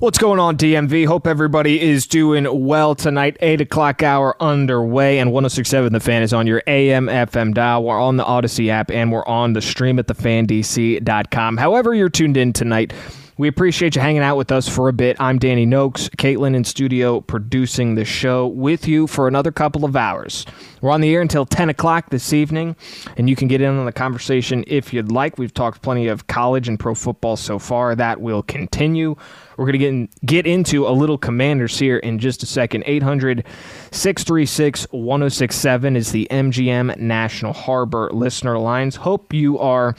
What's going on, DMV? Hope everybody is doing well tonight. 8 o'clock hour underway, and 1067 The Fan is on your AM FM dial. We're on the Odyssey app, and we're on the stream at thefandc.com. However, you're tuned in tonight, we appreciate you hanging out with us for a bit. I'm Danny Noakes, Caitlin in studio producing the show with you for another couple of hours. We're on the air until 10 o'clock this evening, and you can get in on the conversation if you'd like. We've talked plenty of college and pro football so far. That will continue. We're going to get, get into a little commanders here in just a second. 800 636 1067 is the MGM National Harbor listener lines. Hope you are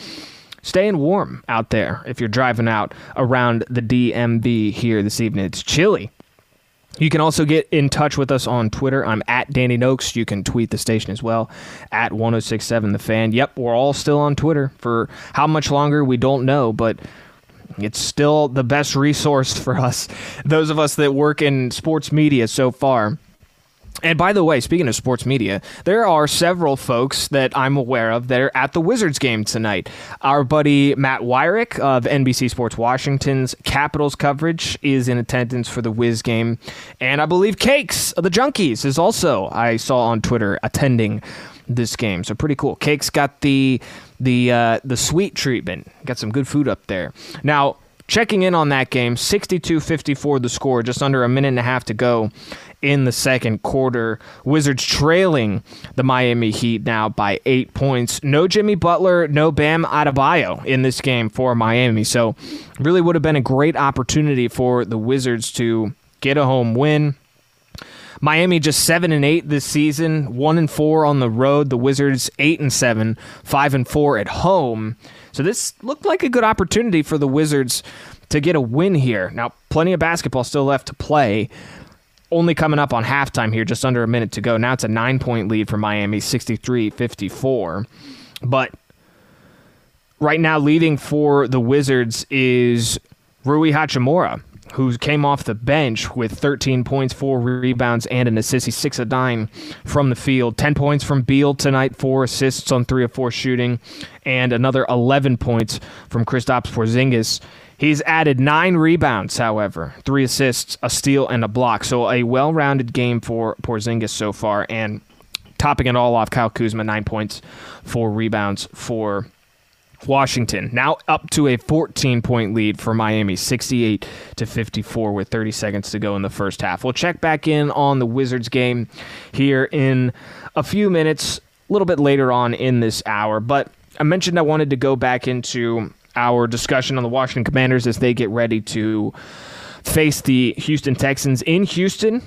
staying warm out there if you're driving out around the DMV here this evening. It's chilly. You can also get in touch with us on Twitter. I'm at Danny Noakes. You can tweet the station as well at 1067 The Fan. Yep, we're all still on Twitter. For how much longer, we don't know, but it's still the best resource for us, those of us that work in sports media so far. And by the way, speaking of sports media, there are several folks that I'm aware of that are at the Wizards game tonight. Our buddy Matt Weyrich of NBC Sports Washington's Capitals coverage is in attendance for the Wiz game. And I believe Cakes of the Junkies is also, I saw on Twitter, attending this game. So pretty cool. Cakes got the the uh, the sweet treatment. Got some good food up there. Now, checking in on that game, 62-54 the score, just under a minute and a half to go in the second quarter. Wizards trailing the Miami Heat now by eight points. No Jimmy Butler, no Bam Adebayo in this game for Miami. So, really would have been a great opportunity for the Wizards to get a home win. Miami just seven and eight this season, one and four on the road. The Wizards eight and seven, five and four at home. So this looked like a good opportunity for the Wizards to get a win here. Now, plenty of basketball still left to play, only coming up on halftime here, just under a minute to go. Now it's a nine point lead for Miami, 63 54. But right now, leading for the Wizards is Rui Hachimura, who came off the bench with 13 points, four rebounds, and an assist. He's 6 of 9 from the field. 10 points from Beal tonight, four assists on 3 of 4 shooting, and another 11 points from Kristaps Porzingis. He's added nine rebounds, however, three assists, a steal, and a block. So a well-rounded game for Porzingis so far, and topping it all off, Kyle Kuzma nine points, four rebounds for Washington. Now up to a 14-point lead for Miami, 68 to 54, with 30 seconds to go in the first half. We'll check back in on the Wizards game here in a few minutes, a little bit later on in this hour, but. I mentioned I wanted to go back into our discussion on the Washington Commanders as they get ready to face the Houston Texans in Houston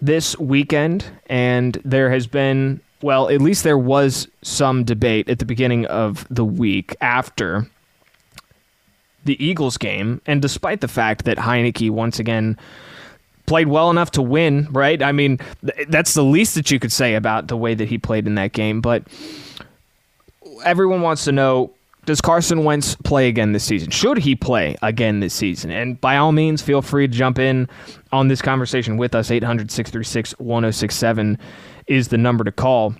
this weekend. And there has been, well, at least there was some debate at the beginning of the week after the Eagles game. And despite the fact that Heinicke once again played well enough to win, right? I mean, that's the least that you could say about the way that he played in that game. But everyone wants to know does Carson Wentz play again this season? Should he play again this season? And by all means, feel free to jump in on this conversation with us. 800 636 1067 is the number to call.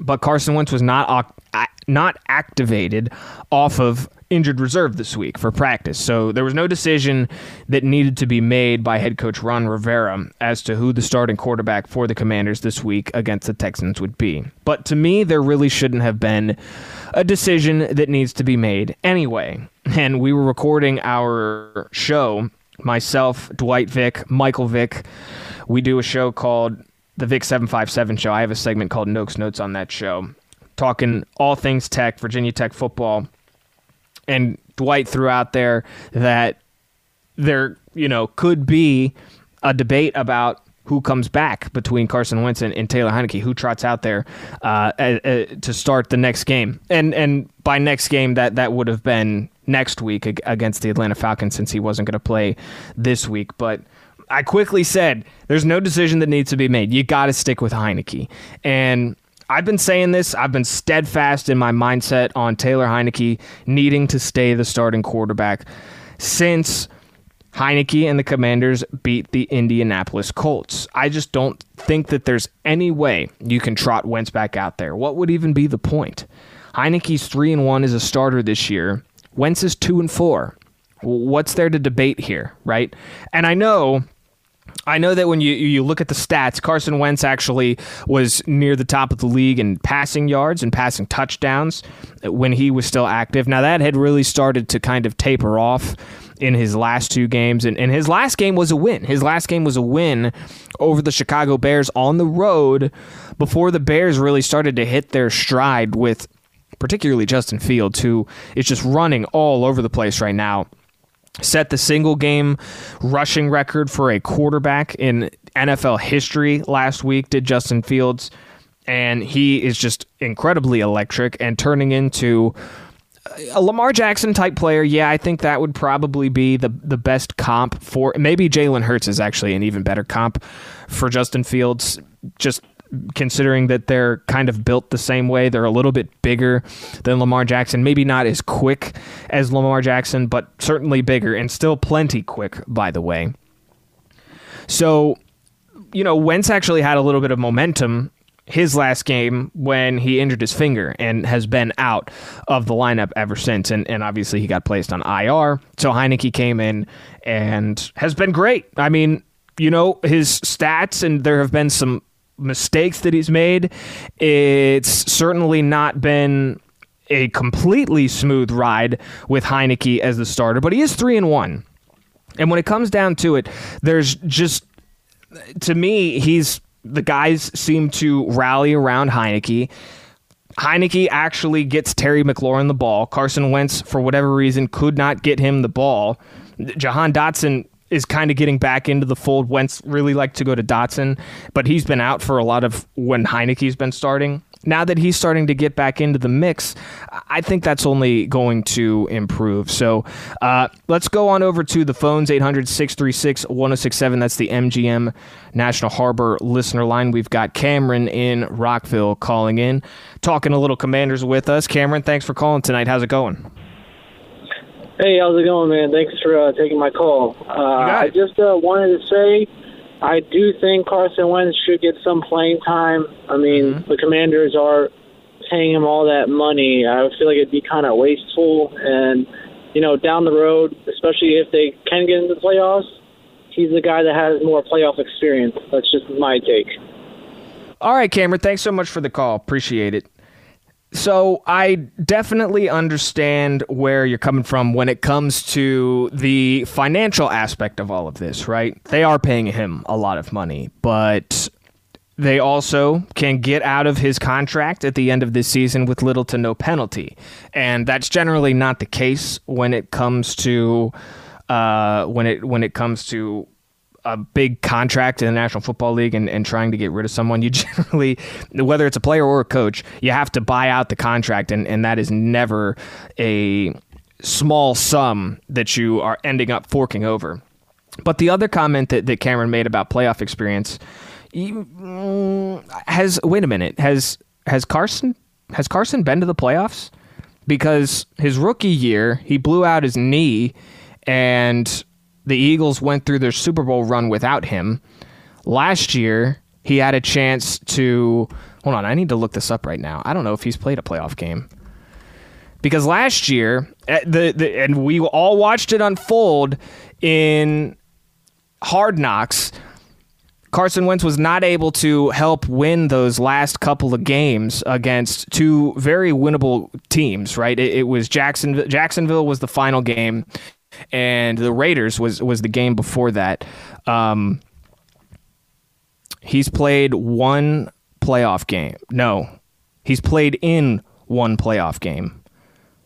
But Carson Wentz was not, not activated off of injured reserve this week for practice. So there was no decision that needed to be made by head coach Ron Rivera as to who the starting quarterback for the Commanders this week against the Texans would be. But to me, there really shouldn't have been a decision that needs to be made anyway. And we were recording our show, myself, Dwight Vick, Michael Vick. We do a show called the Vic 757 show. I have a segment called Noakes Notes on that show, talking all things tech, Virginia Tech football, and Dwight threw out there that there, you know, could be a debate about who comes back between Carson Wentz and, and Taylor Heinicke, who trots out there uh, uh, to start the next game. And and by next game, that that would have been next week against the Atlanta Falcons, since he wasn't going to play this week. But I quickly said, "There's no decision that needs to be made. You got to stick with Heinicke." And I've been saying this. I've been steadfast in my mindset on Taylor Heinicke needing to stay the starting quarterback since Heinicke and the Commanders beat the Indianapolis Colts. I just don't think that there's any way you can trot Wentz back out there. What would even be the point? Heinicke's three and one as a starter this year. Wentz is two and four. What's there to debate here, right? And I know I know that when you you look at the stats, Carson Wentz actually was near the top of the league in passing yards and passing touchdowns when he was still active. Now that had really started to kind of taper off in his last two games. And, and his last game was a win. His last game was a win over the Chicago Bears on the road before the Bears really started to hit their stride with particularly Justin Fields, who is just running all over the place right now. Set the single game rushing record for a quarterback in NFL history last week, did Justin Fields. And he is just incredibly electric and turning into a Lamar Jackson type player, yeah, I think that would probably be the the best comp for. Maybe Jalen Hurts is actually an even better comp for Justin Fields. Just considering that they're kind of built the same way, they're a little bit bigger than Lamar Jackson. Maybe not as quick as Lamar Jackson, but certainly bigger and still plenty quick. By the way, so you know Wentz actually had a little bit of momentum his last game when he injured his finger and has been out of the lineup ever since. And, and obviously he got placed on IR. So Heinicke came in and has been great. I mean, you know, his stats, and there have been some mistakes that he's made. It's certainly not been a completely smooth ride with Heinicke as the starter, but he is three and one. And when it comes down to it, there's just to me, he's the guys seem to rally around Heinicke. Heinicke actually gets Terry McLaurin the ball. Carson Wentz, for whatever reason, could not get him the ball. Jahan Dotson is kind of getting back into the fold. Wentz really liked to go to Dotson, but he's been out for a lot of when Heinicke's been starting now that he's starting to get back into the mix, I think that's only going to improve. So uh, let's go on over to the phones 800 636 1067. That's the MGM National Harbor listener line. We've got Cameron in Rockville calling in, talking a little commanders with us. Cameron, thanks for calling tonight. How's it going? Hey, how's it going, man? Thanks for uh, taking my call. Uh, I just uh, wanted to say I do think Carson Wentz should get some playing time. I mean, mm-hmm. the Commanders are paying him all that money. I feel like it'd be kind of wasteful. And you know, down the road, especially if they can get into the playoffs, he's the guy that has more playoff experience. That's just my take. All right, Cameron. Thanks so much for the call. Appreciate it. So I definitely understand where you're coming from when it comes to the financial aspect of all of this, right? They are paying him a lot of money, but they also can get out of his contract at the end of this season with little to no penalty. And that's generally not the case when it comes to uh, when it when it comes to a big contract in the National Football League and, and trying to get rid of someone, you generally, whether it's a player or a coach, you have to buy out the contract, and, and that is never a small sum that you are ending up forking over. But the other comment that, that Cameron made about playoff experience mm, has wait a minute has has Carson has Carson been to the playoffs? Because his rookie year he blew out his knee and the Eagles went through their Super Bowl run without him. Last year, he had a chance to. Hold on, I need to look this up right now. I don't know if he's played a playoff game. Because last year, eh, the, the and we all watched it unfold in Hard Knocks. Carson Wentz was not able to help win those last couple of games against two very winnable teams, right? It, it was Jacksonville. Jacksonville was the final game and the Raiders was was the game before that. Um, he's played one playoff game. No, he's played in one playoff game.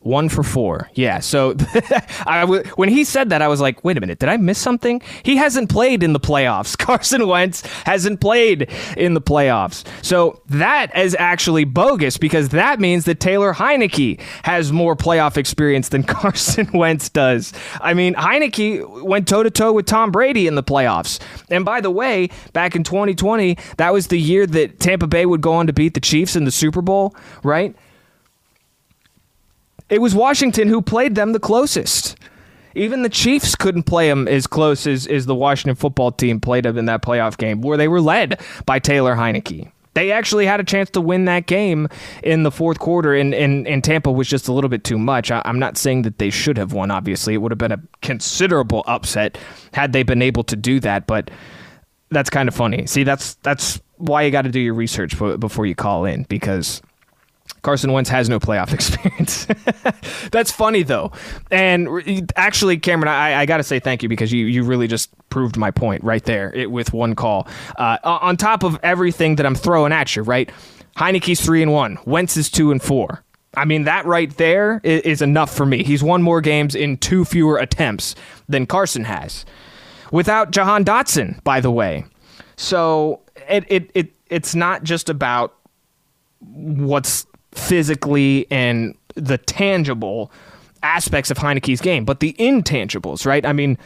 One for four. Yeah. So I w- when he said that, I was like, wait a minute, did I miss something? He hasn't played in the playoffs. Carson Wentz hasn't played in the playoffs. So that is actually bogus because that means that Taylor Heinicke has more playoff experience than Carson Wentz does. I mean, Heinicke went toe to toe with Tom Brady in the playoffs. And by the way, back in 2020, that was the year that Tampa Bay would go on to beat the Chiefs in the Super Bowl, right? It was Washington who played them the closest. Even the Chiefs couldn't play them as close as, as the Washington football team played them in that playoff game, where they were led by Taylor Heinicke. They actually had a chance to win that game in the fourth quarter, and, and, and Tampa was just a little bit too much. I, I'm not saying that they should have won, obviously. It would have been a considerable upset had they been able to do that, but that's kind of funny. See, that's that's why you got to do your research before you call in because Carson Wentz has no playoff experience. That's funny though, and actually, Cameron, I, I got to say thank you because you you really just proved my point right there it, with one call. Uh, on top of everything that I'm throwing at you, right? Heinicke's three and one, Wentz is two and four. I mean, that right there is, is enough for me. He's won more games in two fewer attempts than Carson has, without Jahan Dotson, by the way. So it it, it it's not just about what's physically and the tangible aspects of Heinicke's game, but the intangibles, right? I mean,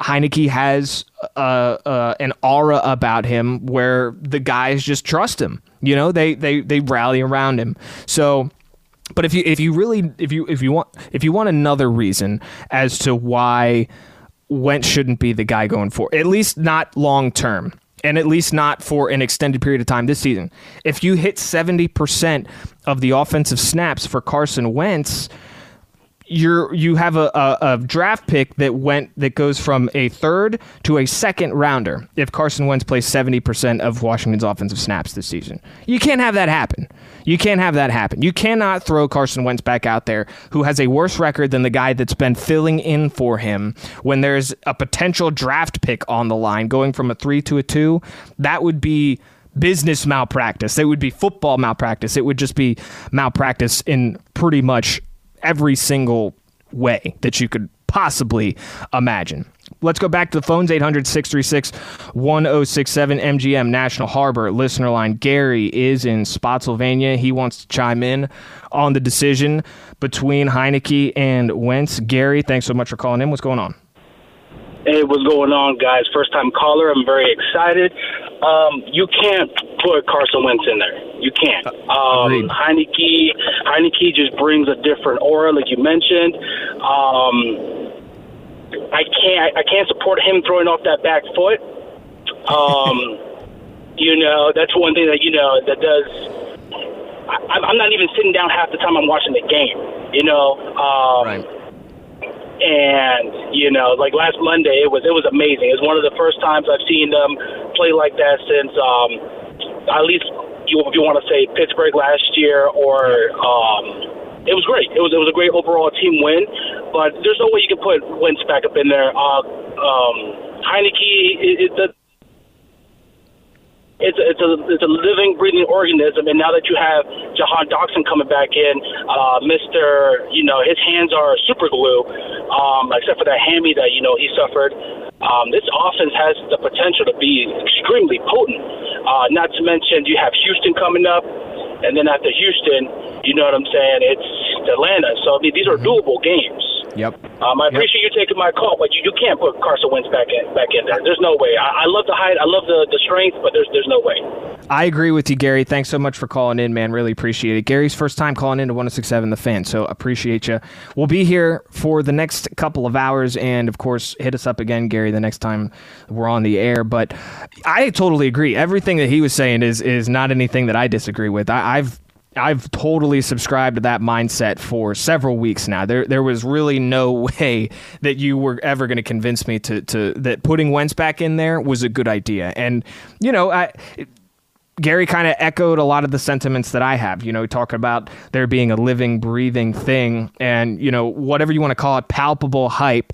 Heinicke has uh, uh, an aura about him where the guys just trust him. You know, they they they rally around him. So, but if you if you really if you if you want if you want another reason as to why Wentz shouldn't be the guy going for, at least not long term, and at least not for an extended period of time this season. If you hit 70% of the offensive snaps for Carson Wentz, you're you have a, a, a, draft pick that went that goes from a third to a second rounder if Carson Wentz plays 70% of Washington's offensive snaps this season. You can't have that happen. You can't have that happen. You cannot throw Carson Wentz back out there who has a worse record than the guy that's been filling in for him when there's a potential draft pick on the line going from a 3 to a 2. That would be business malpractice. It would be football malpractice. It would just be malpractice in pretty much every single way that you could possibly imagine. Let's go back to the phones 800 636 1067 MGM National Harbor listener line. Gary is in Spotsylvania. He wants to chime in on the decision between Heinicke and Wentz. Gary, thanks so much for calling in. What's going on? Hey, what's going on, guys? First time caller. I'm very excited. Um, you can't put Carson Wentz in there. You can't. Um, Heinicke, Heinicke just brings a different aura, like you mentioned. Um, I can't. I can't support him throwing off that back foot. Um, you know, that's one thing that you know that does. I, I'm not even sitting down half the time I'm watching the game. You know. Um, right and you know, like last Monday, it was it was amazing. It was one of the first times I've seen them play like that since um, at least you, if you want to say Pittsburgh last year, or um, it was great. It was it was a great overall team win, but there's no way you can put Wentz back up in there. Uh, um, Heinicke, it, it, the, it's a, it's a it's a living, breathing organism. And now that you have Jahan Dotson coming back in, uh, Mister, you know, his hands are super glue, um, except for that hammy that you know he suffered. Um, this offense has the potential to be extremely potent. Uh, not to mention you have Houston coming up, and then after Houston, you know what I'm saying? It's Atlanta. So I mean, these are mm-hmm. doable games. Yep. Um, I appreciate yep. you taking my call, but you, you can't put Carson Wentz back in back in there. There's no way. I, I love the height, I love the, the strength, but there's there's no way. I agree with you, Gary. Thanks so much for calling in, man. Really appreciate it. Gary's first time calling in to 1067 The Fan, so appreciate you. We'll be here for the next couple of hours, and of course, hit us up again, Gary, the next time we're on the air. But I totally agree. Everything that he was saying is is not anything that I disagree with. I, I've I've totally subscribed to that mindset for several weeks now. There there was really no way that you were ever going to convince me to to that putting Wentz back in there was a good idea. And you know, I Gary kind of echoed a lot of the sentiments that I have. You know, talking about there being a living, breathing thing, and you know, whatever you want to call it, palpable hype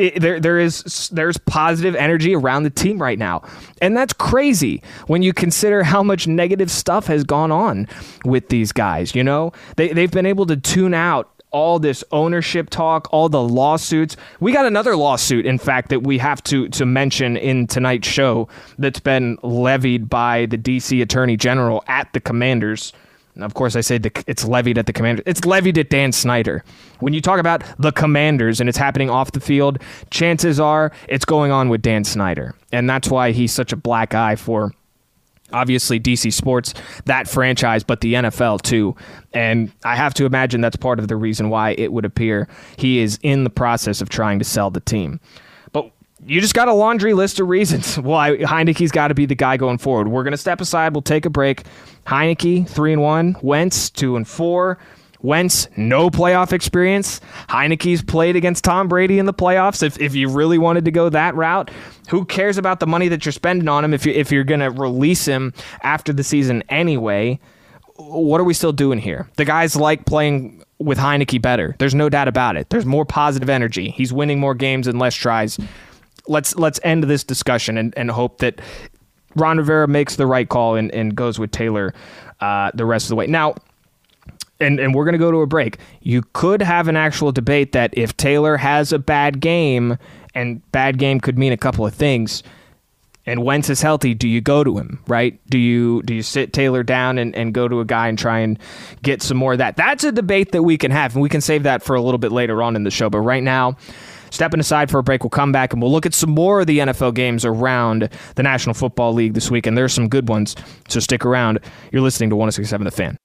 it, there there is there's positive energy around the team right now, and that's crazy when you consider how much negative stuff has gone on with these guys. You know, they they've been able to tune out all this ownership talk, all the lawsuits. We got another lawsuit, in fact, that we have to to mention in tonight's show that's been levied by the DC Attorney General at the Commanders. Of course, I say the, it's levied at the Commanders. It's levied at Dan Snyder. When you talk about the Commanders and it's happening off the field, chances are it's going on with Dan Snyder, and that's why he's such a black eye for obviously DC Sports, that franchise, but the NFL too. And I have to imagine that's part of the reason why it would appear he is in the process of trying to sell the team. You just got a laundry list of reasons why Heinicke's got to be the guy going forward. We're going to step aside. We'll take a break. Heinicke, 3 and 1. Wentz, 2 and 4. Wentz, no playoff experience. Heinicke's played against Tom Brady in the playoffs. If, if you really wanted to go that route, who cares about the money that you're spending on him if, you, if you're going to release him after the season anyway? What are we still doing here? The guys like playing with Heinicke better. There's no doubt about it. There's more positive energy. He's winning more games and less tries. Let's let's end this discussion and, and hope that Ron Rivera makes the right call and, and goes with Taylor uh, the rest of the way. Now, and, and we're going to go to a break. You could have an actual debate that if Taylor has a bad game, and bad game could mean a couple of things, and Wentz is healthy, do you go to him, right? Do you do you sit Taylor down and, and go to a guy and try and get some more of that? That's a debate that we can have, and we can save that for a little bit later on in the show. But right now, stepping aside for a break, we'll come back and we'll look at some more of the NFL games around the National Football League this week, and there's some good ones, so stick around. You're listening to 1067 The Fan.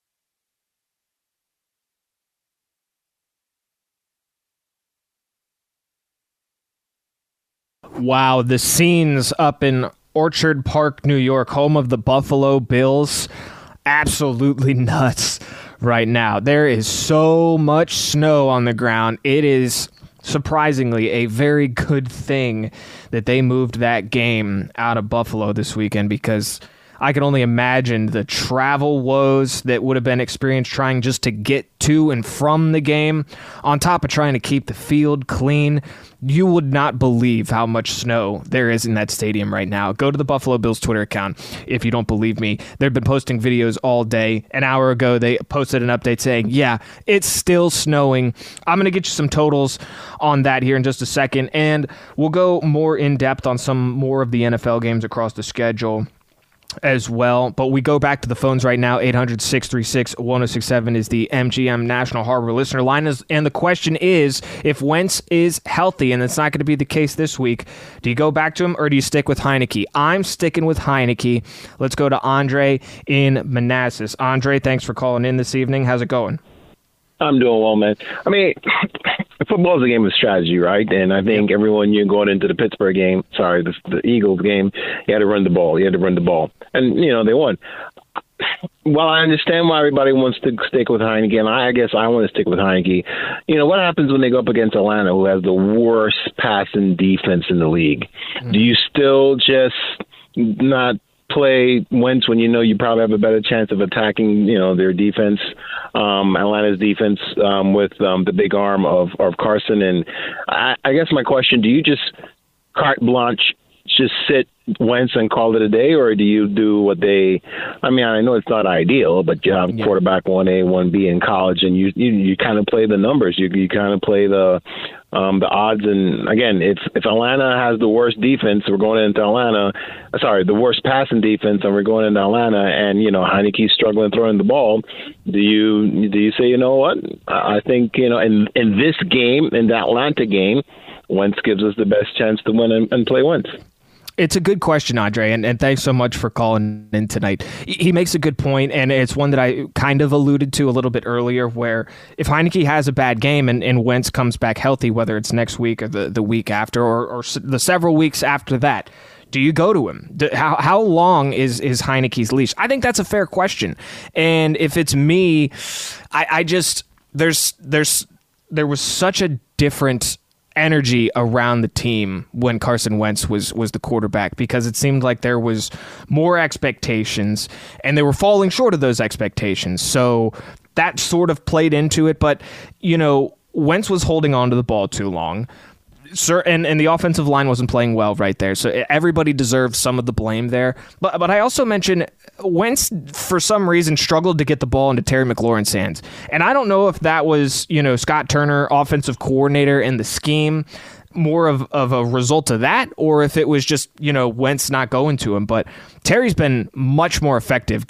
Wow, the scenes up in Orchard Park, New York, home of the Buffalo Bills, absolutely nuts right now. There is so much snow on the ground. It is surprisingly a very good thing that they moved that game out of Buffalo this weekend because I can only imagine the travel woes that would have been experienced trying just to get to and from the game, on top of trying to keep the field clean. You would not believe how much snow there is in that stadium right now. Go to the Buffalo Bills Twitter account if you don't believe me. They've been posting videos all day. An hour ago, they posted an update saying, Yeah, it's still snowing. I'm going to get you some totals on that here in just a second, and we'll go more in depth on some more of the NFL games across the schedule as well. But we go back to the phones right now. 800 636 1067 is the MGM National Harbor listener line. Is, and the question is if Wentz is healthy, and it's not going to be the case this week, do you go back to him or do you stick with Heinicke? I'm sticking with Heinicke. Let's go to Andre in Manassas. Andre, thanks for calling in this evening. How's it going? I'm doing well, man. I mean, football is a game of strategy, right? And I think everyone you're going into the Pittsburgh game, sorry, the, the Eagles game, you had to run the ball. You had to run the ball, and you know they won. Well, I understand why everybody wants to stick with Heinicke, and I guess I want to stick with Heinicke. You know, what happens when they go up against Atlanta, who has the worst passing defense in the league? Mm-hmm. Do you still just not play Wentz when you know you probably have a better chance of attacking, you know, their defense, um, Atlanta's defense um, with um, the big arm of, of Carson. And I, I guess my question: Do you just carte blanche just sit Wentz and call it a day, or do you do what they? I mean, I know it's not ideal, but you have yeah. quarterback one A, one B in college, and you you, you kind of play the numbers. You you kind of play the um, the odds. And again, if if Atlanta has the worst defense, we're going into Atlanta. Sorry, the worst passing defense, and we're going into Atlanta, and you know Heinicke's struggling throwing the ball. Do you do you say you know what? I think you know in in this game, in the Atlanta game, Wentz gives us the best chance to win and, and play Wentz. It's a good question, Andre, and, and thanks so much for calling in tonight. He makes a good point, and it's one that I kind of alluded to a little bit earlier, where if Heinicke has a bad game and, and Wentz comes back healthy, whether it's next week or the, the week after or, or the several weeks after that, do you go to him? Do, how how long is is Heinicke's leash? I think that's a fair question. And if it's me, I, I just there's there's there was such a different energy around the team when Carson Wentz was was the quarterback because it seemed like there was more expectations and they were falling short of those expectations. So that sort of played into it, but you know, Wentz was holding on to the ball too long. Sir, and, and the offensive line wasn't playing well right there. So everybody deserves some of the blame there. But but I also mentioned Wentz for some reason struggled to get the ball into Terry McLaurin's hands, and I don't know if that was you know Scott Turner, offensive coordinator, in the scheme more of, of a result of that or if it was just, you know, Wentz not going to him. But Terry's been much more effective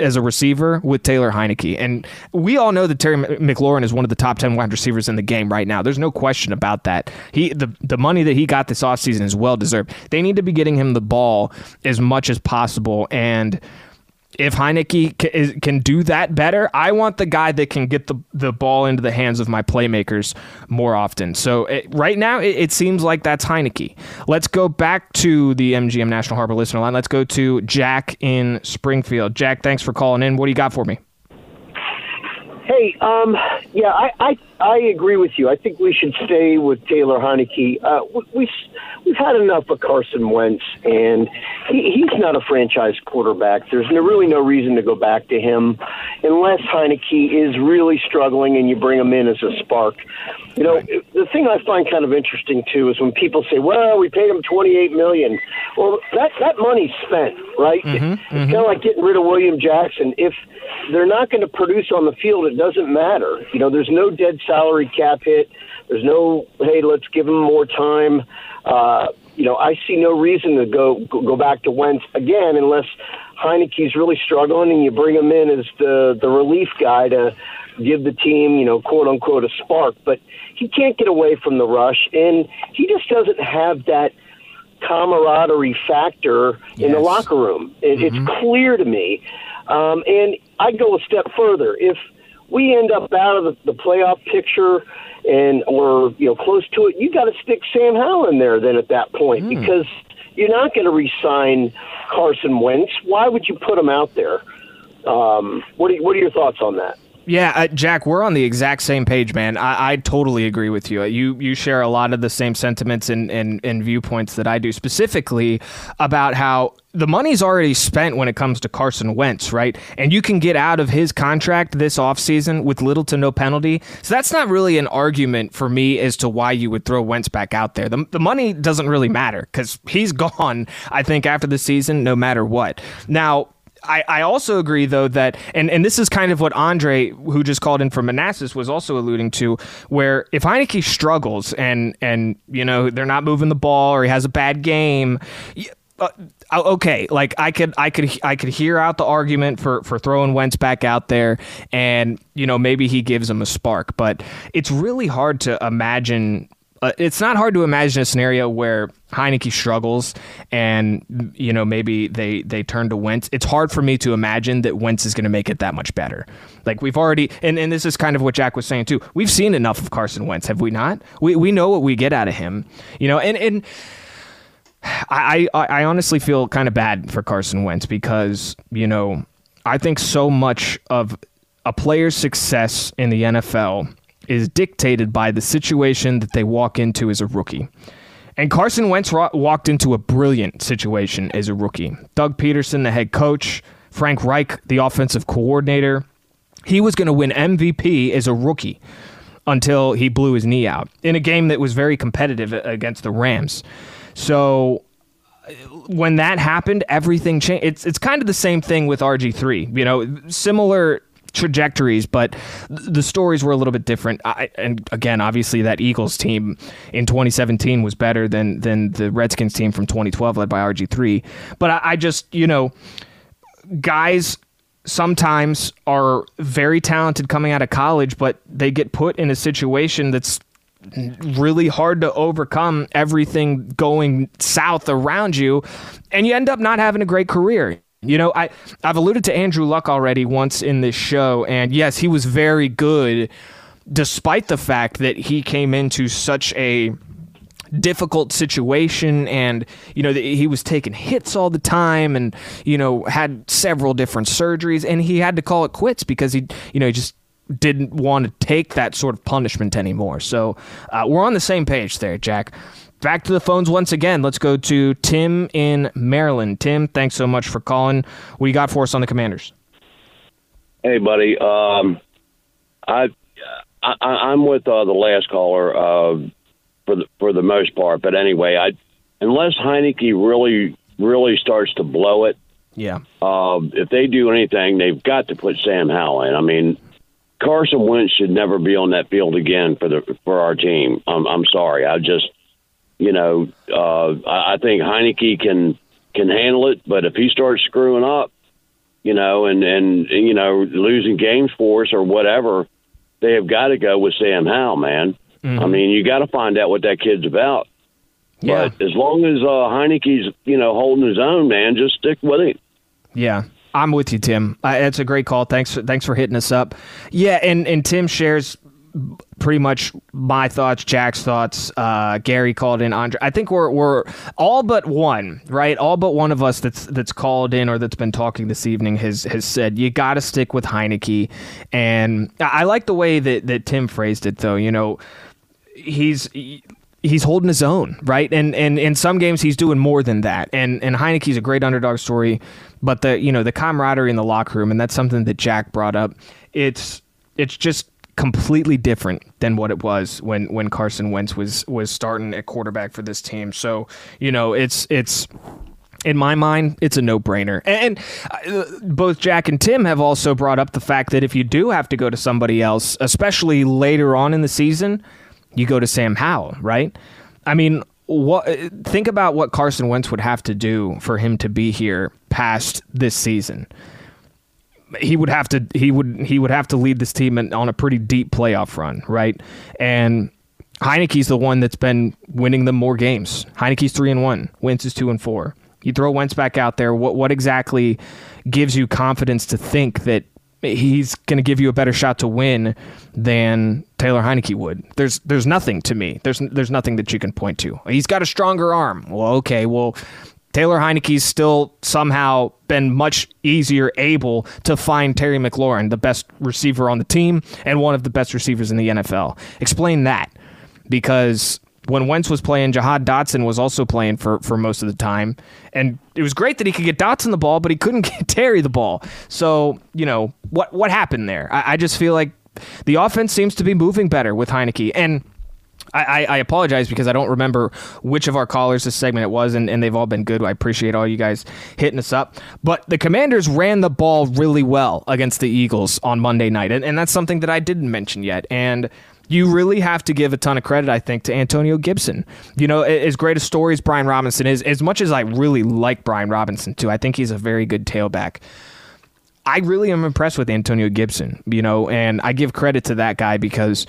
as a receiver with Taylor Heinicke. And we all know that Terry McLaurin is one of the top 10 wide receivers in the game right now. There's no question about that. He the, the money that he got this offseason is well deserved. They need to be getting him the ball as much as possible. And if Heinicke can do that better, I want the guy that can get the, the ball into the hands of my playmakers more often. So it, right now, it, it, seems like that's Heinicke. Let's go back to the MGM National Harbor listener line. Let's go to Jack in Springfield. Jack, thanks for calling in. What do you got for me? Hey, um, yeah, I, I I agree with you. I think we should stay with Taylor Heinicke. Uh, we, we have had enough of Carson Wentz, and he, he's not a franchise quarterback. There's no, really no reason to go back to him unless Heinicke is really struggling and you bring him in as a spark. You know, right. the thing I find kind of interesting too is when people say, "Well, we paid him 28 million." Well, that that money's spent, right? Mm-hmm, it's mm-hmm. kind of like getting rid of William Jackson. If they're not going to produce on the field, it doesn't matter. You know, there's no dead salary cap hit. There's no, hey, let's give him more time. Uh, you know, I see no reason to go go back to Wentz again unless Heinicke's really struggling and you bring him in as the the relief guy to give the team, you know, quote unquote, a spark. But he can't get away from the rush, and he just doesn't have that camaraderie factor yes. in the locker room. It, mm-hmm. It's clear to me. Um, and I'd go a step further. If we end up out of the, the playoff picture and or you know close to it, you got to stick Sam Howell in there then at that point mm. because you're not going to re-sign Carson Wentz. Why would you put him out there? Um, what are, what are your thoughts on that? Yeah, uh, Jack, we're on the exact same page, man. I, I, totally agree with you. You you share a lot of the same sentiments and, and, and viewpoints that I do, specifically about how the money's already spent when it comes to Carson Wentz, right? And you can get out of his contract this offseason with little to no penalty. So that's not really an argument for me as to why you would throw Wentz back out there. The, the money doesn't really matter because he's gone, I think, after the season, no matter what. Now, I, I also agree though that and, and this is kind of what Andre, who just called in from Manassas, was also alluding to, where if Heinicke struggles and and you know they're not moving the ball or he has a bad game, uh, okay, like I could I could I could hear out the argument for for throwing Wentz back out there, and you know maybe he gives him a spark, but it's really hard to imagine uh, it's not hard to imagine a scenario where Heinicke struggles and you know maybe they they turn to Wentz. It's hard for me to imagine that Wentz is going to make it that much better. Like we've already and, and this is kind of what Jack was saying too. We've seen enough of Carson Wentz, have we not? We we know what we get out of him. You know, and and I I, I honestly feel kind of bad for Carson Wentz because, you know, I think so much of a player's success in the NFL is dictated by the situation that they walk into as a rookie. And Carson Wentz ro- walked into a brilliant situation as a rookie. Doug Pederson, the head coach, Frank Reich, the offensive coordinator, he was going to win MVP as a rookie until he blew his knee out in a game that was very competitive against the Rams. So when that happened, everything changed. It's it's kind of the same thing with RG three. You know, similar trajectories, but the stories were a little bit different. I, and again, obviously, that Eagles team in 2017 was better than than the Redskins team from 2012, led by RG3. But I, I just, you know, guys sometimes are very talented coming out of college, but they get put in a situation that's really hard to overcome everything going south around you and you end up not having a great career you know, I I've alluded to Andrew Luck already once in this show, and yes, he was very good, despite the fact that he came into such a difficult situation and you know he was taking hits all the time and you know had several different surgeries and he had to call it quits because he you know he just didn't want to take that sort of punishment anymore. So uh, we're on the same page there jack back to the phones once again. Let's go to Tim in Maryland. Tim, thanks so much for calling. What do you got for us on the Commanders? Hey, buddy. Um, I, I I'm with uh, the last caller. Uh, for the for the most part. But anyway, I unless Heinicke really really starts to blow it, yeah. Um, if they do anything, they've got to put Sam Howell in. I mean, Carson Wentz should never be on that field again for the for our team. I'm I'm sorry. I just you know uh, I think Heinicke can can handle it, but if he starts screwing up, you know, and and you know losing games for us or whatever, they have got to go with Sam Howell, man. Mm-hmm. I mean, you got to find out what that kid's about. Yeah. But as long as uh, Heinicke's you know holding his own, man, just stick with him. Yeah. I'm with you, Tim. That's a great call. Thanks, for, thanks for hitting us up. Yeah, and and Tim shares pretty much my thoughts, Jack's thoughts. Uh, Gary called in. Andre, I think we're we're all but one, right? All but one of us that's that's called in or that's been talking this evening has has said you got to stick with Heinicke. And I like the way that that Tim phrased it, though. You know, he's he's holding his own, right? And and in some games he's doing more than that. And and Heinicke's a great underdog story, but the you know the camaraderie in the locker room, and that's something that Jack brought up. It's it's just completely different than what it was when when Carson Wentz was was starting at quarterback for this team. So you know it's it's in my mind, it's a no brainer. And uh, both Jack and Tim have also brought up the fact that if you do have to go to somebody else, especially later on in the season, you go to Sam Howell, right? I mean, what think about what Carson Wentz would have to do for him to be here past this season. He would have to he would he would have to lead this team on a pretty deep playoff run, right? And Heinicke's the one that's been winning them more games. Heinicke's three and one. Wentz is two and four. You throw Wentz back out there. What what exactly gives you confidence to think that he's going to give you a better shot to win than Taylor Heinicke would. There's there's nothing to me. There's there's nothing that you can point to. He's got a stronger arm. Well, okay. Well, Taylor Heinicke's still somehow been much easier able to find Terry McLaurin, the best receiver on the team and one of the best receivers in the NFL. Explain that because when Wentz was playing, Jahan Dotson was also playing for, for most of the time. And it was great that he could get Dotson the ball, but he couldn't get Terry the ball. So, you know, what what happened there? I, I just feel like the offense seems to be moving better with Heinicke. And I, I, apologize because I don't remember which of our callers this segment it was, and, and they've all been good. I appreciate all you guys hitting us up. But the Commanders ran the ball really well against the Eagles on Monday night, and, and that's something that I didn't mention yet. And you really have to give a ton of credit, I think, to Antonio Gibson. You know, as great a story as Brian Robinson is, as much as I really like Brian Robinson too, I think he's a very good tailback. I really am impressed with Antonio Gibson, you know, and I give credit to that guy because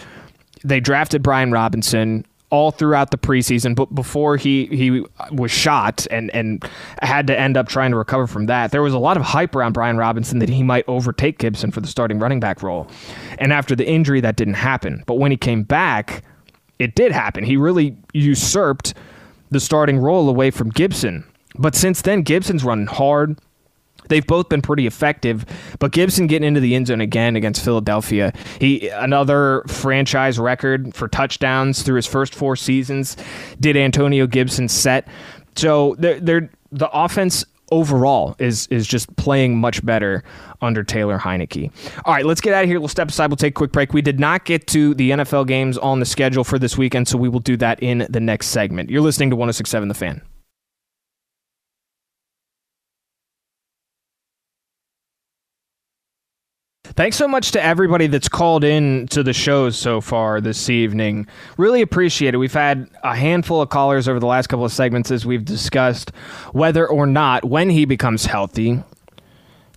they drafted Brian Robinson all throughout the preseason, but before he he was shot and and had to end up trying to recover from that, there was a lot of hype around Brian Robinson that he might overtake Gibson for the starting running back role. And after the injury, that didn't happen. But when he came back, it did happen. He really usurped the starting role away from Gibson. But since then, Gibson's running hard. They've both been pretty effective, but Gibson getting into the end zone again against Philadelphia. He another franchise record for touchdowns through his first four seasons. Did Antonio Gibson set? So they're, they're the offense overall is is just playing much better under Taylor Heinicke. All right, let's get out of here. We'll step aside. We'll take a quick break. We did not get to the NFL games on the schedule for this weekend, so we will do that in the next segment. You're listening to 1067 The Fan. Thanks so much to everybody that's called in to the shows so far this evening. Really appreciate it. We've had a handful of callers over the last couple of segments as we've discussed whether or not, when he becomes healthy,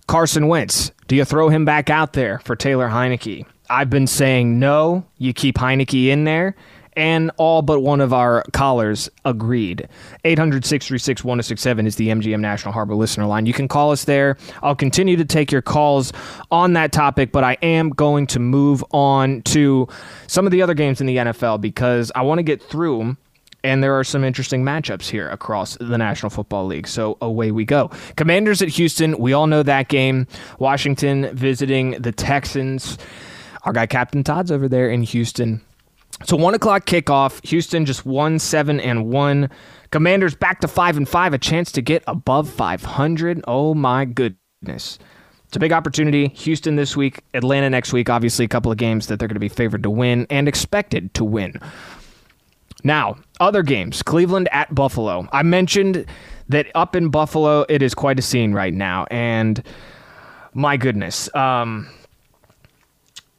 Carson Wentz, do you throw him back out there for Taylor Heinicke? I've been saying no, you keep Heinicke in there and all but one of our callers agreed. 800 636 1067 is the MGM National Harbor listener line. You can call us there. I'll continue to take your calls on that topic, but I am going to move on to some of the other games in the NFL because I want to get through them. And there are some interesting matchups here across the National Football League. So away we go. Commanders at Houston. We all know that game. Washington visiting the Texans. Our guy Captain Todd's over there in Houston so one o'clock kickoff. Houston just one seven and one. Commanders back to five and five. A chance to get above five hundred. Oh my goodness. It's a big opportunity. Houston this week, Atlanta next week. Obviously, a couple of games that they're going to be favored to win and expected to win. Now, other games Cleveland at Buffalo. I mentioned that up in Buffalo, it is quite a scene right now. And my goodness, um,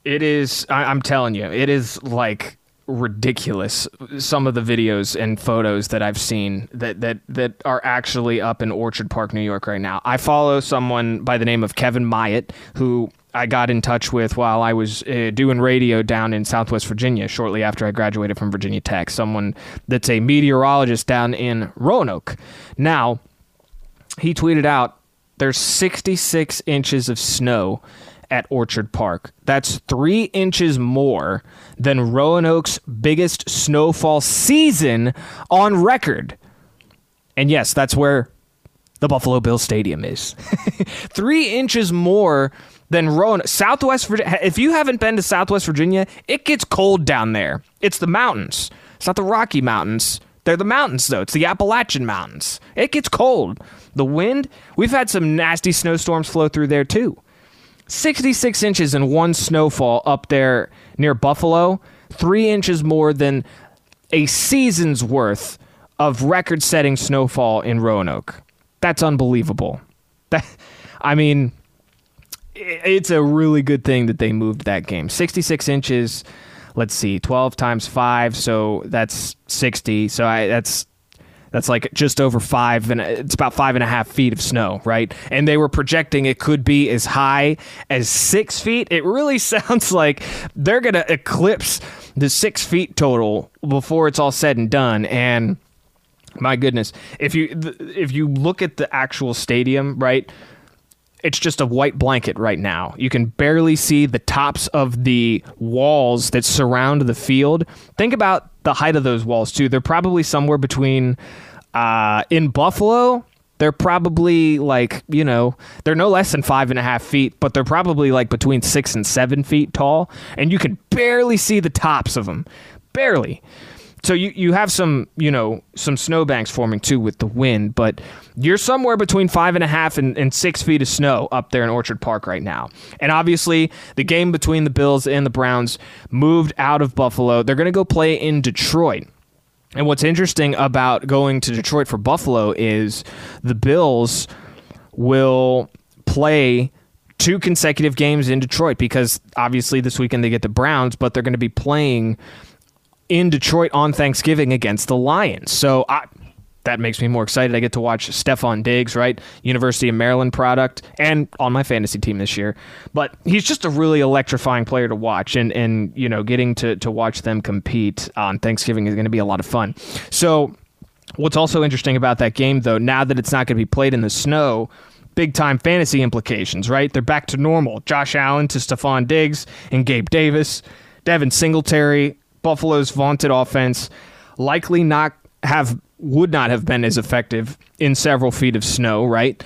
it is, I, I'm telling you, it is like ridiculous some of the videos and photos that I've seen that that that are actually up in Orchard Park, New York right now. I follow someone by the name of Kevin Myatt who I got in touch with while I was uh, doing radio down in Southwest Virginia shortly after I graduated from Virginia Tech. Someone that's a meteorologist down in Roanoke. Now, he tweeted out there's 66 inches of snow at Orchard Park. That's three inches more than Roanoke's biggest snowfall season on record. And yes, that's where the Buffalo Bills Stadium is. three inches more than Roanoke. Southwest Virginia. If you haven't been to Southwest Virginia, it gets cold down there. It's the mountains. It's not the Rocky Mountains. They're the mountains, though. It's the Appalachian Mountains. It gets cold. The wind, we've had some nasty snowstorms flow through there, too. 66 inches in one snowfall up there near Buffalo, three inches more than a season's worth of record setting snowfall in Roanoke. That's unbelievable. That, I mean, it's a really good thing that they moved that game. 66 inches, let's see, 12 times 5, so that's 60. So I, that's that's like just over five and uh, it's about five and a half feet of snow, right? And they were projecting it could be as high as six feet. It really sounds like they're gonna eclipse the six feet total before it's all said and done. And my goodness, if you if you look at the actual stadium, right? it's just a white blanket right now. You can barely see the tops of the walls that surround the field. Think about the height of those walls too. They're probably somewhere between uh, in Buffalo. They're probably like you know they're no less than five and a half feet, but they're probably like between six and seven feet tall, and you can barely see the tops of them, barely so you, you have some you know some snowbanks forming too with the wind, but you're somewhere between five and a half and, and six feet of snow up there in Orchard Park right now. And obviously, the game between the Bills and the Browns moved out of Buffalo. They're going to go play in Detroit. And what's interesting about going to Detroit for Buffalo is the Bills will play two consecutive games in Detroit because obviously this weekend they get the Browns, but they're going to be playing in Detroit on Thanksgiving against the Lions. So I, that makes me more excited. I get to watch Stefon Diggs, right? University of Maryland product, and on my fantasy team this year. But he's just a really electrifying player to watch, and and you know, getting to to watch them compete on Thanksgiving is going to be a lot of fun. So, what's also interesting about that game, though, now that it's not going to be played in the snow. Big time fantasy implications, right? They're back to normal. Josh Allen to Stefon Diggs and Gabe Davis, Devin Singletary, Buffalo's vaunted offense likely not have would not have been as effective in several feet of snow, right?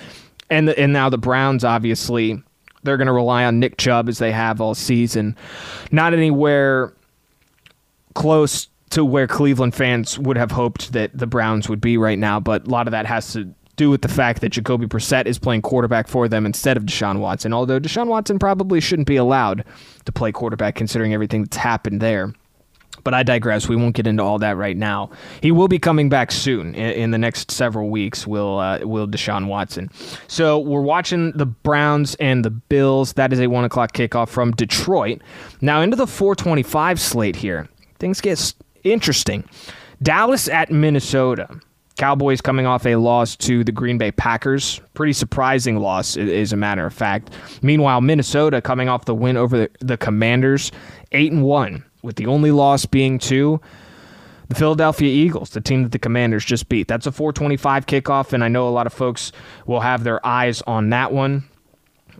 And the, and now the Browns obviously they're going to rely on Nick Chubb as they have all season. Not anywhere close to where Cleveland fans would have hoped that the Browns would be right now, but a lot of that has to do with the fact that Jacoby Brissett is playing quarterback for them instead of Deshaun Watson. Although Deshaun Watson probably shouldn't be allowed to play quarterback considering everything that's happened there. But I digress. We won't get into all that right now. He will be coming back soon in, in the next several weeks. Will uh, will Deshaun Watson? So we're watching the Browns and the Bills. That is a one o'clock kickoff from Detroit. Now into the 425 slate here. Things get interesting. Dallas at Minnesota. Cowboys coming off a loss to the Green Bay Packers. Pretty surprising loss, as a matter of fact. Meanwhile, Minnesota coming off the win over the, the Commanders, 8 and 1 with the only loss being to the Philadelphia Eagles, the team that the Commanders just beat. That's a 425 kickoff, and I know a lot of folks will have their eyes on that one.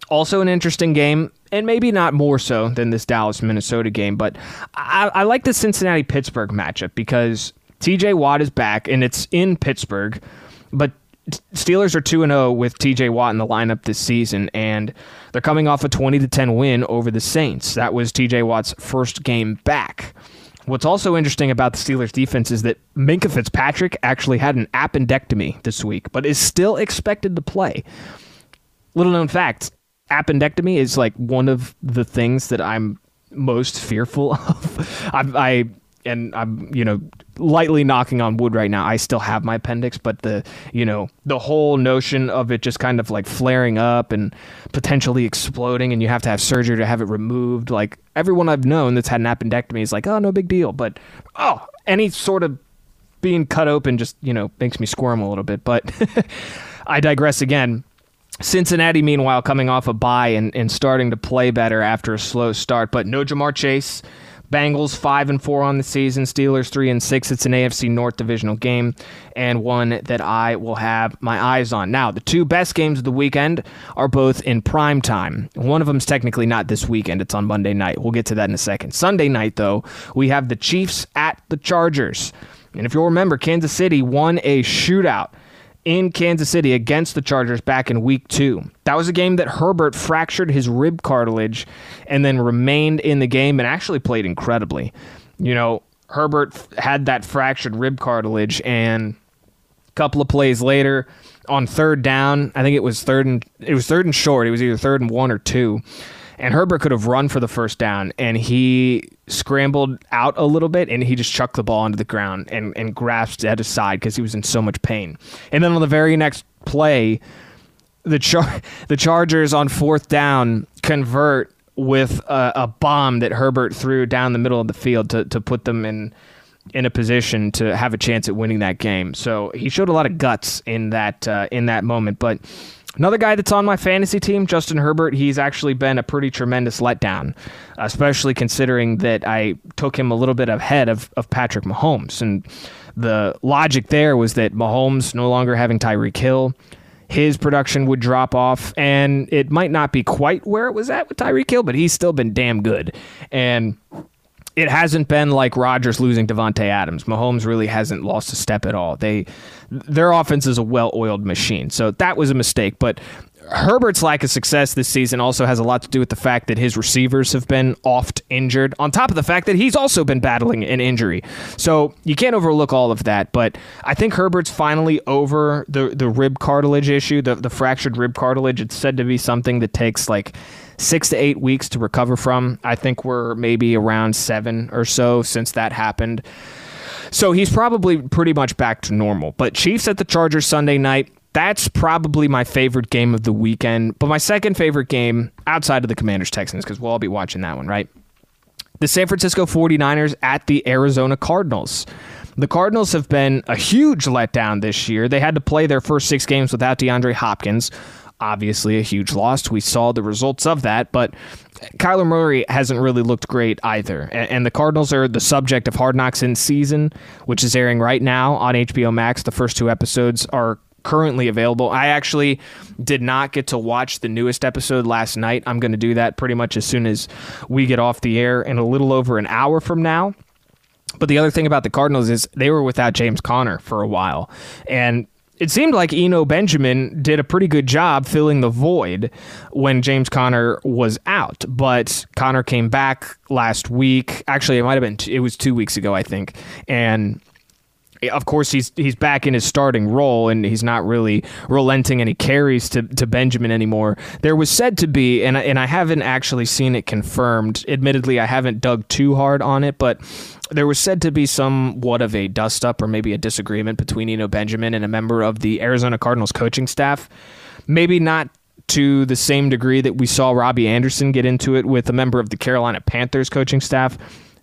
Also, an interesting game, and maybe not more so than this Dallas Minnesota game, but I, I like the Cincinnati Pittsburgh matchup because TJ Watt is back, and it's in Pittsburgh, but Steelers are 2 0 with TJ Watt in the lineup this season, and they're coming off a 20 to 10 win over the Saints. That was TJ Watt's first game back. What's also interesting about the Steelers defense is that Minkah Fitzpatrick actually had an appendectomy this week, but is still expected to play. Little known fact appendectomy is like one of the things that I'm most fearful of. I, I and I'm, you know, lightly knocking on wood right now. I still have my appendix, but the, you know, the whole notion of it just kind of like flaring up and potentially exploding, and you have to have surgery to have it removed. Like everyone I've known that's had an appendectomy is like, oh, no big deal. But oh, any sort of being cut open just, you know, makes me squirm a little bit. But I digress again. Cincinnati, meanwhile, coming off a bye and, and starting to play better after a slow start, but no Ja'Marr Chase. Bengals five and four on the season. Steelers three and six. It's an AFC North divisional game, and one that I will have my eyes on. Now, the two best games of the weekend are both in prime time. One of them is technically not this weekend. It's on Monday night. We'll get to that in a second. Sunday night, though, we have the Chiefs at the Chargers, and if you'll remember, Kansas City won a shootout in Kansas City against the Chargers back in week two. That was a game that Herbert fractured his rib cartilage and then remained in the game and actually played incredibly. You know, Herbert had that fractured rib cartilage and a couple of plays later on third down, I think it was third and it was third and short. It was either third and one or two and Herbert could have run for the first down, and he scrambled out a little bit, and he just chucked the ball onto the ground and, and grasped at his side because he was in so much pain. And then on the very next play, the char- the Chargers on fourth down convert with a, a, bomb that Herbert threw down the middle of the field to, to put them in in a position to have a chance at winning that game. So he showed a lot of guts in that uh, in that moment, but Another guy that's on my fantasy team, Justin Herbert, he's actually been a pretty tremendous letdown, especially considering that I took him a little bit ahead of, of Patrick Mahomes. And the logic there was that Mahomes no longer having Tyreek Hill, his production would drop off, and it might not be quite where it was at with Tyreek Hill, but he's still been damn good. And it hasn't been like Rodgers losing Davante Adams. Mahomes really hasn't lost a step at all. They their offense is a well-oiled machine. So that was a mistake, but Herbert's lack of success this season also has a lot to do with the fact that his receivers have been oft injured, on top of the fact that he's also been battling an injury. So you can't overlook all of that, but I think Herbert's finally over the, the rib cartilage issue, the, the fractured rib cartilage. It's said to be something that takes like six to eight weeks to recover from. I think we're maybe around seven or so since that happened. So he's probably pretty much back to normal. But Chiefs at the Chargers Sunday night, that's probably my favorite game of the weekend. But my second favorite game outside of the Commanders Texans, because we'll all be watching that one, right? The San Francisco 49ers at the Arizona Cardinals. The Cardinals have been a huge letdown this year. They had to play their first six games without DeAndre Hopkins obviously a huge loss. We saw the results of that, but Kyler Murray hasn't really looked great either. And, the Cardinals are the subject of Hard Knocks in season, which is airing right now on HBO Max. The first two episodes are currently available. I actually did not get to watch the newest episode last night. I'm going to do that pretty much as soon as we get off the air in a little over an hour from now. But the other thing about the Cardinals is they were without James Conner for a while. And it seemed like Eno Benjamin did a pretty good job filling the void when James Conner was out. But Conner came back last week. Actually, it might have been t- it was two weeks ago, I think, and eh, of course he's he's back in his starting role and he's not really relenting any carries to, to Benjamin anymore. There was said to be and and I haven't actually seen it confirmed. Admittedly, I haven't dug too hard on it, but there was said to be somewhat of a dust up or maybe a disagreement between Eno Benjamin and a member of the Arizona Cardinals coaching staff. Maybe not to the same degree that we saw Robbie Anderson get into it with a member of the Carolina Panthers coaching staff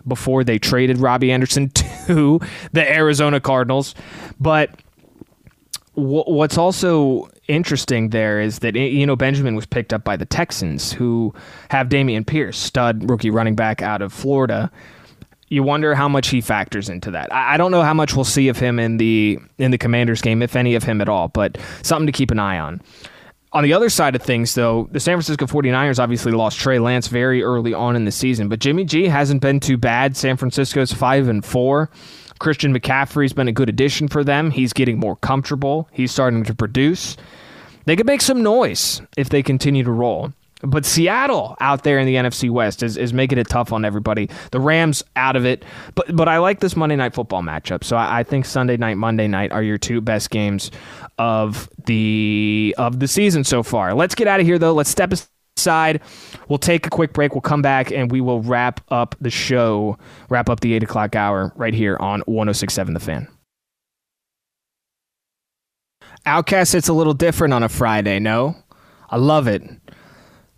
before they traded Robbie Anderson to the Arizona Cardinals. But what's also interesting there is that you know Benjamin was picked up by the Texans, who have Dameon Pierce, stud rookie running back out of Florida, you wonder how much he factors into that. I, I don't know how much we'll see of him in the in the Commanders game, if any of him at all, but something to keep an eye on. On the other side of things, though, the San Francisco 49ers obviously lost Trey Lance very early on in the season, but Jimmy G hasn't been too bad. San Francisco's 5 and 4. Christian McCaffrey's been a good addition for them. He's getting more comfortable. He's starting to produce. They could make some noise if they continue to roll. But Seattle out there in the NFC West is, is making it tough on everybody. The Rams out of it. But but I like this Monday night football matchup. So I, I think Sunday night, Monday night are your two best games of the of the season so far. Let's get out of here though. Let's step aside. We'll take a quick break. We'll come back and we will wrap up the show, wrap up the 8 o'clock hour right here on 1067 The Fan. Outcast, it's a little different on a Friday, no? I love it.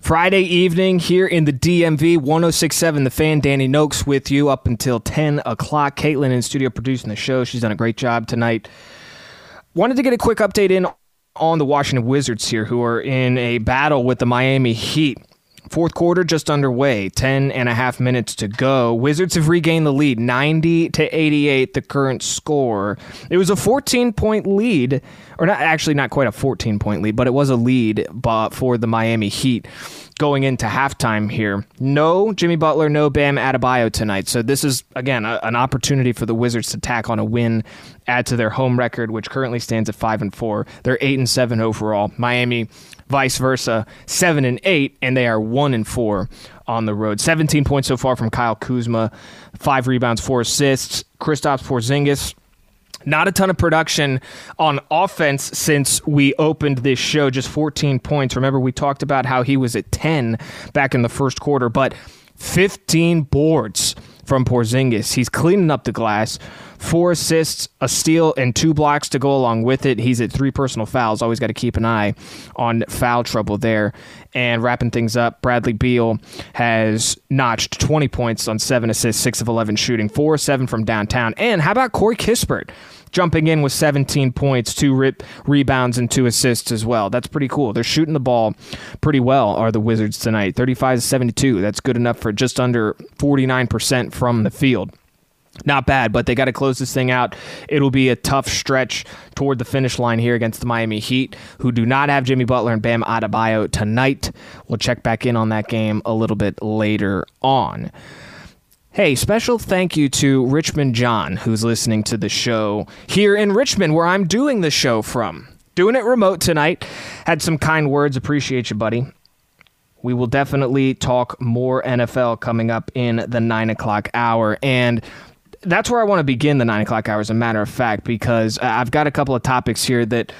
Friday evening here in the DMV 1067 The Fan. Danny Noakes with you up until 10 o'clock. Caitlin in studio producing the show. She's done a great job tonight. Wanted to get a quick update in on the Washington Wizards here, who are in a battle with the Miami Heat. Fourth quarter just underway, 10 and a half minutes to go. Wizards have regained the lead, 90 to 88, the current score. It was a 14 point lead, or not actually not quite a 14 point lead, but it was a lead for the Miami Heat going into halftime here. No Jimmy Butler, no Bam Adebayo tonight. So this is again a, an opportunity for the Wizards to tack on a win, add to their home record, which currently stands at five and four. They're eight and seven overall. Miami, vice versa, seven and eight, and they are one and four on the road. 17 points so far from Kyle Kuzma, five rebounds, four assists. Kristaps Porzingis not a ton of production on offense since we opened this show, just 14 points. Remember, we talked about how he was at 10 back in the first quarter, but 15 boards from Porzingis. He's cleaning up the glass. Four assists, a steal, and two blocks to go along with it. He's at three personal fouls. Always got to keep an eye on foul trouble there. And wrapping things up, Bradley Beal has notched 20 points on seven assists, six of 11 shooting, four seven from downtown. And how about Corey Kispert? jumping in with 17 points, two rip rebounds, and two assists as well. That's pretty cool. They're shooting the ball pretty well, are the Wizards tonight. 35 to 72. That's good enough for just under 49% from the field. Not bad, but they got to close this thing out. It'll be a tough stretch toward the finish line here against the Miami Heat, who do not have Jimmy Butler and Bam Adebayo tonight. We'll check back in on that game a little bit later on. Hey, special thank you to Richmond John, who's listening to the show here in Richmond, where I'm doing the show from. Doing it remote tonight. Had some kind words. Appreciate you, buddy. We will definitely talk more NFL coming up in the nine o'clock hour. And that's where I want to begin the nine o'clock hour, as a matter of fact, because I've got a couple of topics here that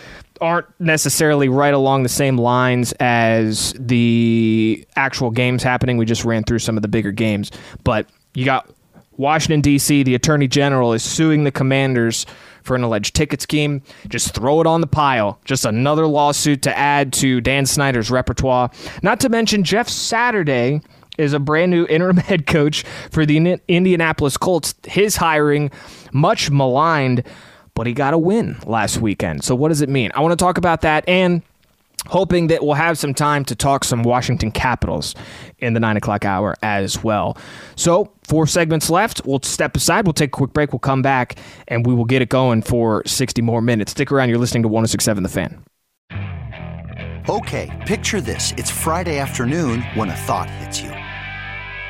aren't necessarily right along the same lines as the actual games happening. We just ran through some of the bigger games, but you got Washington, D.C., the Attorney General is suing the commanders for an alleged ticket scheme. Just throw it on the pile. Just another lawsuit to add to Dan Snyder's repertoire. Not to mention, Jeff Saturday is a brand new interim head coach for the Indianapolis Colts. His hiring, much maligned, but he got a win last weekend. So, what does it mean? I want to talk about that and hoping that we'll have some time to talk some Washington Capitals in the nine o'clock hour as well. So, four segments left. We'll step aside. We'll take a quick break. We'll come back and we will get it going for 60 more minutes. Stick around. You're listening to 1067 The Fan. Okay, picture this. It's Friday afternoon when a thought hits you.